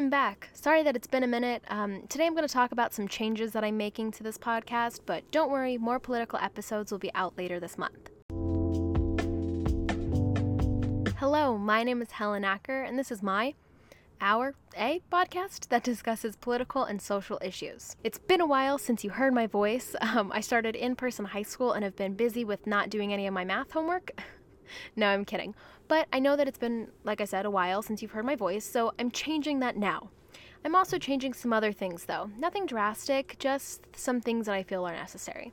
I'm back. Sorry that it's been a minute. Um, today I'm going to talk about some changes that I'm making to this podcast, but don't worry, more political episodes will be out later this month. Hello, my name is Helen Acker, and this is my Our A podcast that discusses political and social issues. It's been a while since you heard my voice. Um, I started in person high school and have been busy with not doing any of my math homework. no, I'm kidding. But I know that it's been, like I said, a while since you've heard my voice, so I'm changing that now. I'm also changing some other things though. Nothing drastic, just some things that I feel are necessary.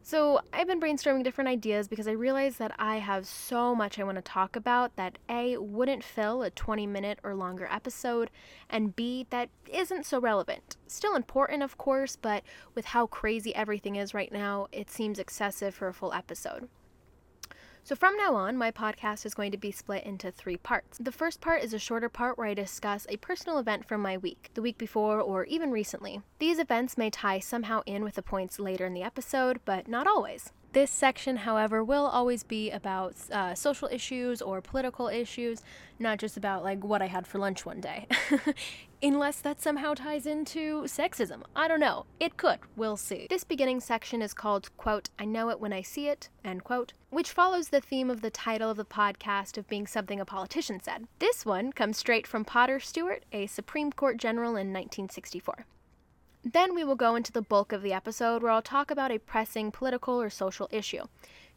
So, I've been brainstorming different ideas because I realize that I have so much I want to talk about that A, wouldn't fill a 20 minute or longer episode, and B, that isn't so relevant. Still important, of course, but with how crazy everything is right now, it seems excessive for a full episode. So, from now on, my podcast is going to be split into three parts. The first part is a shorter part where I discuss a personal event from my week, the week before, or even recently. These events may tie somehow in with the points later in the episode, but not always. This section, however, will always be about uh, social issues or political issues, not just about like what I had for lunch one day. Unless that somehow ties into sexism. I don't know. It could. We'll see. This beginning section is called, quote, I know it when I see it, end quote, which follows the theme of the title of the podcast of being something a politician said. This one comes straight from Potter Stewart, a Supreme Court general in 1964. Then we will go into the bulk of the episode where I'll talk about a pressing political or social issue.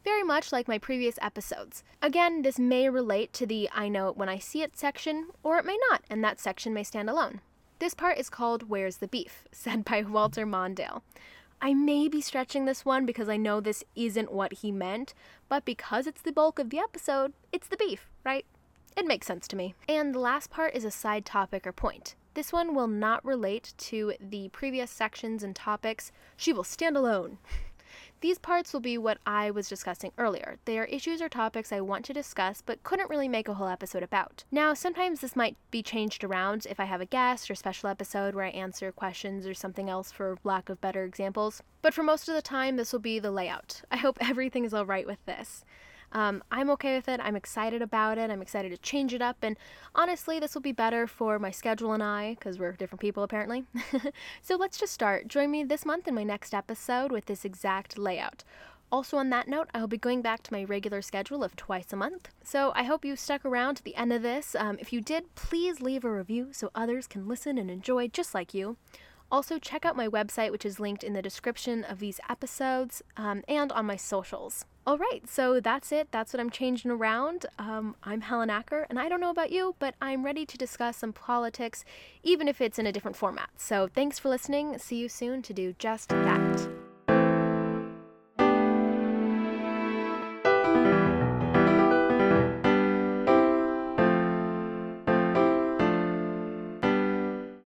Very much like my previous episodes. Again, this may relate to the I know it when I see it section, or it may not, and that section may stand alone. This part is called Where's the Beef, said by Walter Mondale. I may be stretching this one because I know this isn't what he meant, but because it's the bulk of the episode, it's the beef, right? It makes sense to me. And the last part is a side topic or point. This one will not relate to the previous sections and topics. She will stand alone. These parts will be what I was discussing earlier. They are issues or topics I want to discuss but couldn't really make a whole episode about. Now, sometimes this might be changed around if I have a guest or special episode where I answer questions or something else for lack of better examples. But for most of the time, this will be the layout. I hope everything is alright with this. Um, I'm okay with it. I'm excited about it. I'm excited to change it up. And honestly, this will be better for my schedule and I, because we're different people apparently. so let's just start. Join me this month in my next episode with this exact layout. Also, on that note, I'll be going back to my regular schedule of twice a month. So I hope you stuck around to the end of this. Um, if you did, please leave a review so others can listen and enjoy just like you. Also, check out my website, which is linked in the description of these episodes um, and on my socials. All right, so that's it. That's what I'm changing around. Um, I'm Helen Acker, and I don't know about you, but I'm ready to discuss some politics, even if it's in a different format. So thanks for listening. See you soon to do just that.